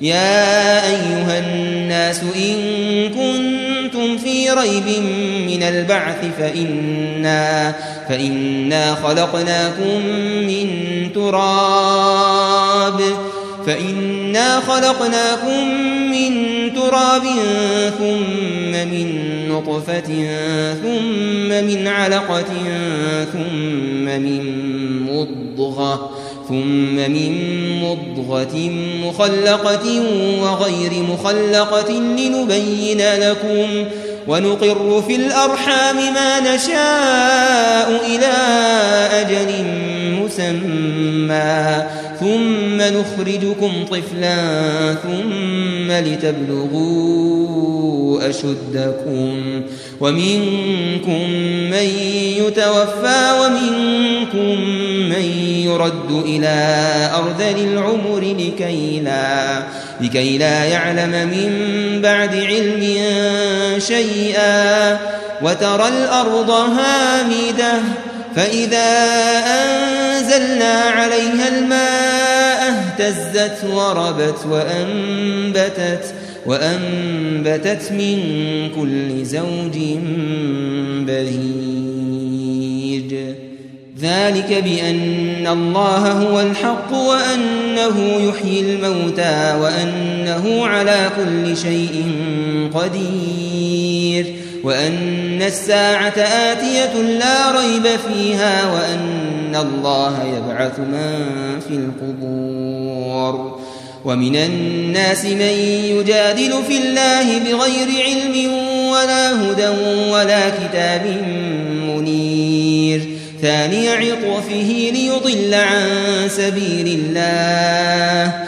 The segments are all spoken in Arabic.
يا أيها الناس إن كنتم في ريب من البعث فإنا, فإنا خلقناكم من تراب فإنا خلقناكم من تراب ثم من نطفة ثم من علقة ثم من مضغة ثم من مضغة مخلقة وغير مخلقة لنبين لكم ونقر في الأرحام ما نشاء إلى أجل مسمى ثم نخرجكم طفلا ثم لتبلغوا أشدكم ومنكم من يتوفى ومنكم من يرد إلى أرذل العمر لكي لا, لكي لا يعلم من بعد علم شيئا وترى الأرض هامدة فإذا أنزلنا عليها الماء اهتزت وربت وأنبتت وأنبتت من كل زوج بهيج. ذلك بأن الله هو الحق وأنه يحيي الموتى وأنه على كل شيء قدير. وأن الساعة آتية لا ريب فيها وأن الله يبعث من في القبور. ومن الناس من يجادل في الله بغير علم ولا هدى ولا كتاب منير. ثاني عطفه ليضل عن سبيل الله.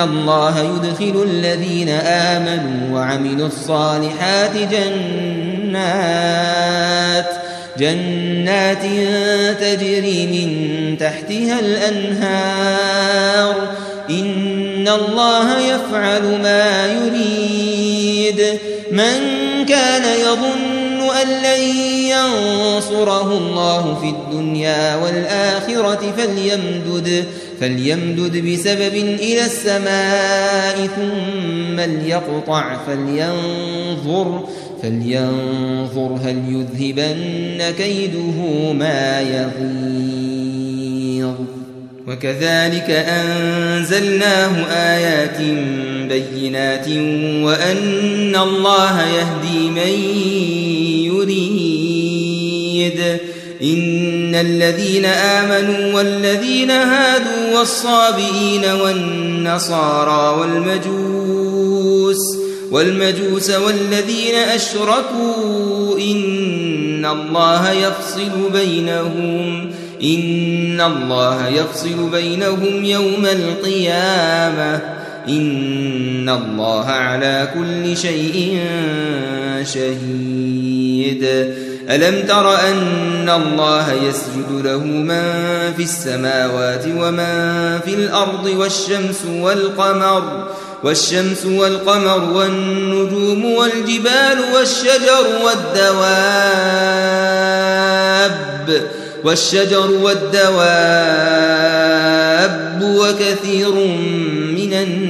إن الله يدخل الذين آمنوا وعملوا الصالحات جنات جنات تجري من تحتها الأنهار. إن الله يفعل ما يريد. من كان يظن أن لن ينصره الله في الدنيا والآخرة فليمدد فليمدد بسبب إلى السماء ثم ليقطع فلينظر فلينظر هل يذهبن كيده ما يغيظ. وكذلك أنزلناه آيات بينات وأن الله يهدي من يريد. إن الذين آمنوا والذين هادوا والصابئين والنصارى والمجوس والمجوس والذين أشركوا إن الله يفصل بينهم إن الله يفصل بينهم يوم القيامة. إن الله على كل شيء شهيد. ألم تر أن الله يسجد له من في السماوات ومن في الأرض والشمس والقمر والشمس والقمر والنجوم والجبال والشجر والدواب والشجر والدواب وكثير من الناس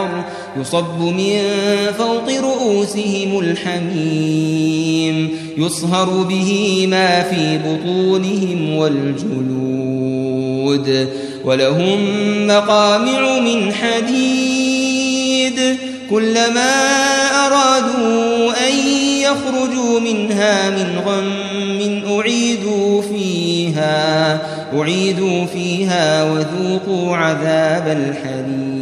يصب من فوق رؤوسهم الحميم يصهر به ما في بطونهم والجلود ولهم مقامع من حديد كلما أرادوا أن يخرجوا منها من غم أعيدوا فيها أعيدوا فيها وذوقوا عذاب الحريق.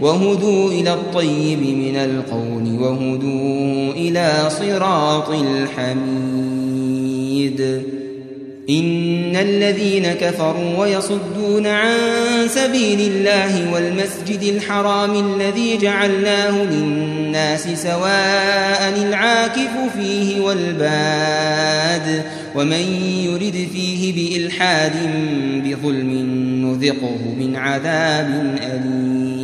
وهدوا إلى الطيب من القول وهدوا إلى صراط الحميد. إن الذين كفروا ويصدون عن سبيل الله والمسجد الحرام الذي جعلناه للناس سواء العاكف فيه والباد ومن يرد فيه بإلحاد بظلم نذقه من عذاب أليم.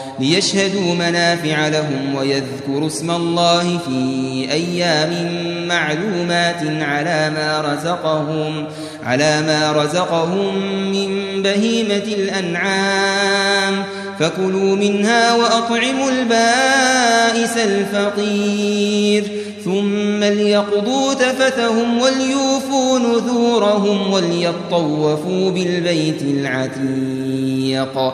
ليشهدوا منافع لهم ويذكروا اسم الله في أيام معلومات على ما رزقهم على ما رزقهم من بهيمة الأنعام. فكلوا منها وأطعموا البائس الفقير. ثم ليقضوا تفثهم وليوفوا نذورهم وليطوفوا بالبيت العتيق.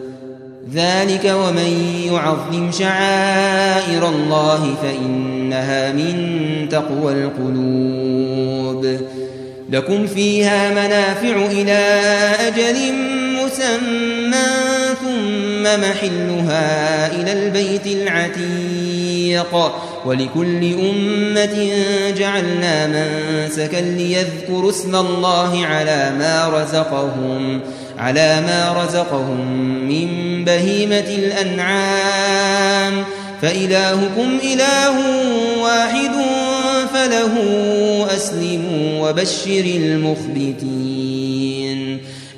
ذلك ومن يعظم شعائر الله فإنها من تقوى القلوب. لكم فيها منافع إلى أجل مسمى ثم محلها إلى البيت العتيق. ولكل أمة جعلنا منسكا ليذكروا اسم الله على ما رزقهم. على ما رزقهم من بهيمة الأنعام. فإلهكم إله واحد فله أسلموا وبشر المخبتين.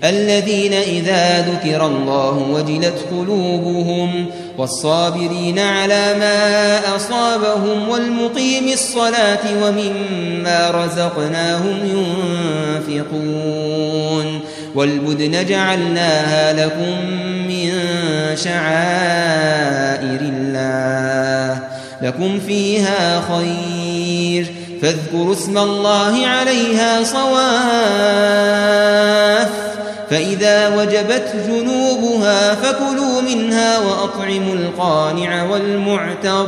الذين إذا ذكر الله وجلت قلوبهم والصابرين على ما أصابهم والمقيم الصلاة ومما رزقناهم ينفقون. والبدن جعلناها لكم من شعائر الله لكم فيها خير. فاذكروا اسم الله عليها صواف. فإذا وجبت جنوبها فكلوا منها وأطعموا القانع والمعتر.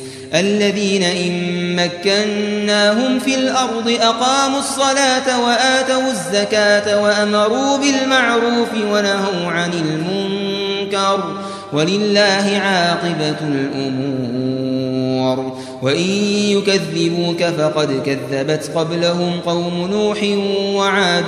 الذين إن مكناهم في الأرض أقاموا الصلاة وآتوا الزكاة وأمروا بالمعروف ونهوا عن المنكر ولله عاقبة الأمور. وإن يكذبوك فقد كذبت قبلهم قوم نوح وعاد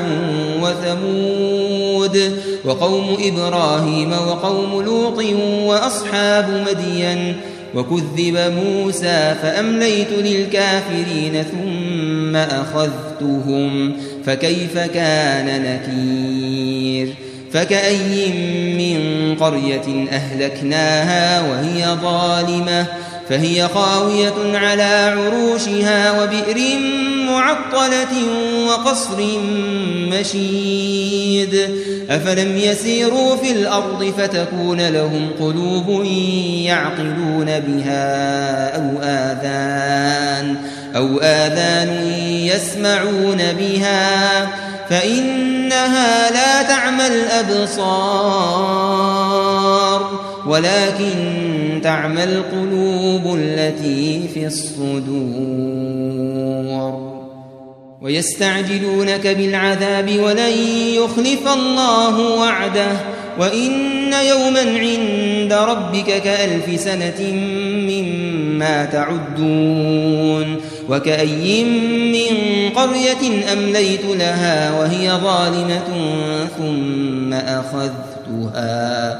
وثمود وقوم إبراهيم وقوم لوط وأصحاب مدين وكذب موسى فأمليت للكافرين ثم أخذتهم فكيف كان نكير؟ فكأي من قرية أهلكناها وهي ظالمة؟ فهي خاوية على عروشها وبئر معطلة وقصر مشيد. أفلم يسيروا في الأرض فتكون لهم قلوب يعقلون بها أو آذان أو آذان يسمعون بها. فإنها لا تعمى الأبصار. ولكن تعمى القلوب التي في الصدور. ويستعجلونك بالعذاب ولن يخلف الله وعده. وإن يوما عند ربك كألف سنة مما تعدون. وكأي من قرية أمليت لها وهي ظالمة ثم أخذتها.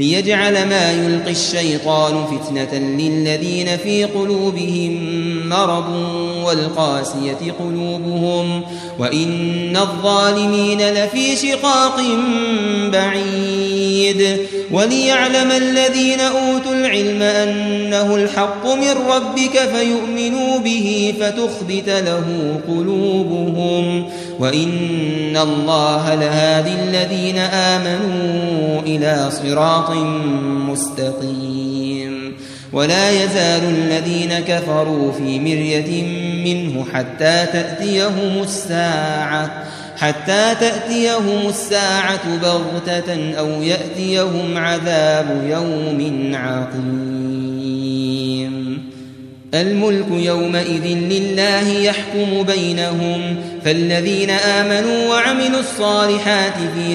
ليجعل ما يلقي الشيطان فتنة للذين في قلوبهم مرض والقاسية قلوبهم وإن الظالمين لفي شقاق بعيد وليعلم الذين أوتوا العلم أنه الحق من ربك فيؤمنوا به فتخبت له قلوبهم وإن الله لهادي الذين آمنوا إلى صراط مستقيم. ولا يزال الذين كفروا في مرية منه حتى تأتيهم الساعة حتى تأتيهم الساعة بغتة أو يأتيهم عذاب يوم عقيم. الملك يومئذ لله يحكم بينهم فالذين آمنوا وعملوا الصالحات في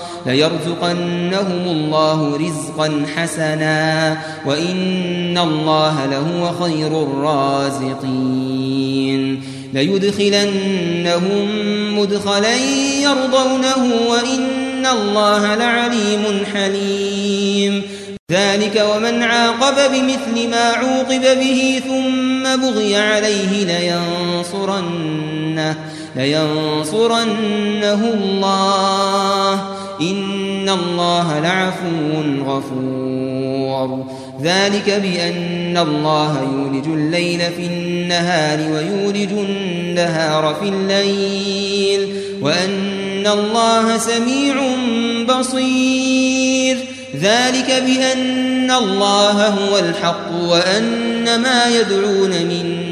ليرزقنهم الله رزقا حسنا وإن الله لهو خير الرازقين. ليدخلنهم مدخلا يرضونه وإن الله لعليم حليم. ذلك ومن عاقب بمثل ما عوقب به ثم بغي عليه لينصرنه لينصرنه الله. إن الله لعفو غفور. ذلك بأن الله يولج الليل في النهار ويولج النهار في الليل وأن الله سميع بصير. ذلك بأن الله هو الحق وأن ما يدعون من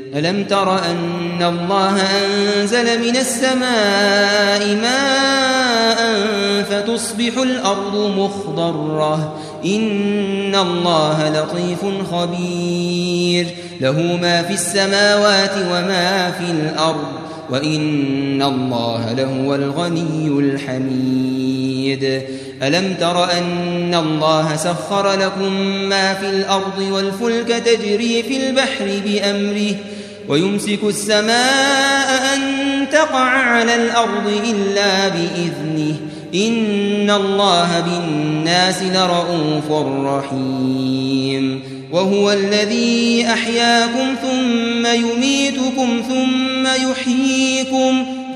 ألم تر أن الله أنزل من السماء ماء فتصبح الأرض مخضرة؟ إن الله لطيف خبير. له ما في السماوات وما في الأرض وإن الله لهو الغني الحميد. ألم تر أن الله سخر لكم ما في الأرض والفلك تجري في البحر بأمره؟ ويمسك السماء أن تقع على الأرض إلا بإذنه. إن الله بالناس لرؤوف رحيم. وهو الذي أحياكم ثم يميتكم ثم يحييكم.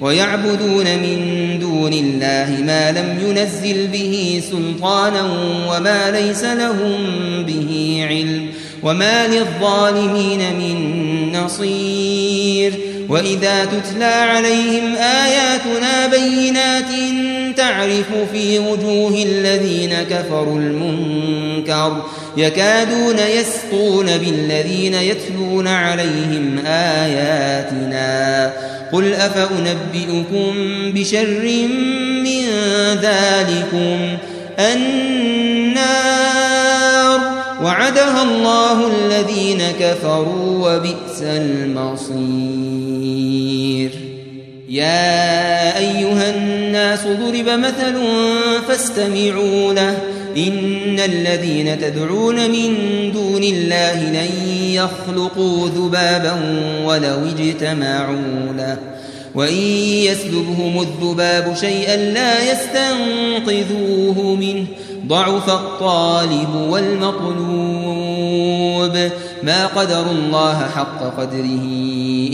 ويعبدون من دون الله ما لم ينزل به سلطانا وما ليس لهم به علم وما للظالمين من نصير وإذا تتلى عليهم آياتنا بينات تعرف في وجوه الذين كفروا المنكر يكادون يسقون بالذين يتلون عليهم آياتنا قل أفأنبئكم بشر من ذلكم النار وعدها الله الذين كفروا وبئس المصير يا أيها الناس ضرب مثل فاستمعوا له إن الذين تدعون من دون الله لن يخلقوا ذبابا ولو اجتمعوا له. وإن يسلبهم الذباب شيئا لا يستنقذوه منه. ضعف الطالب والمطلوب. ما قدر الله حق قدره.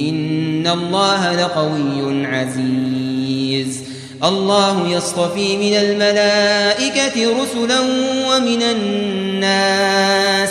إن الله لقوي عزيز. الله يصطفي من الملائكة رسلا ومن الناس.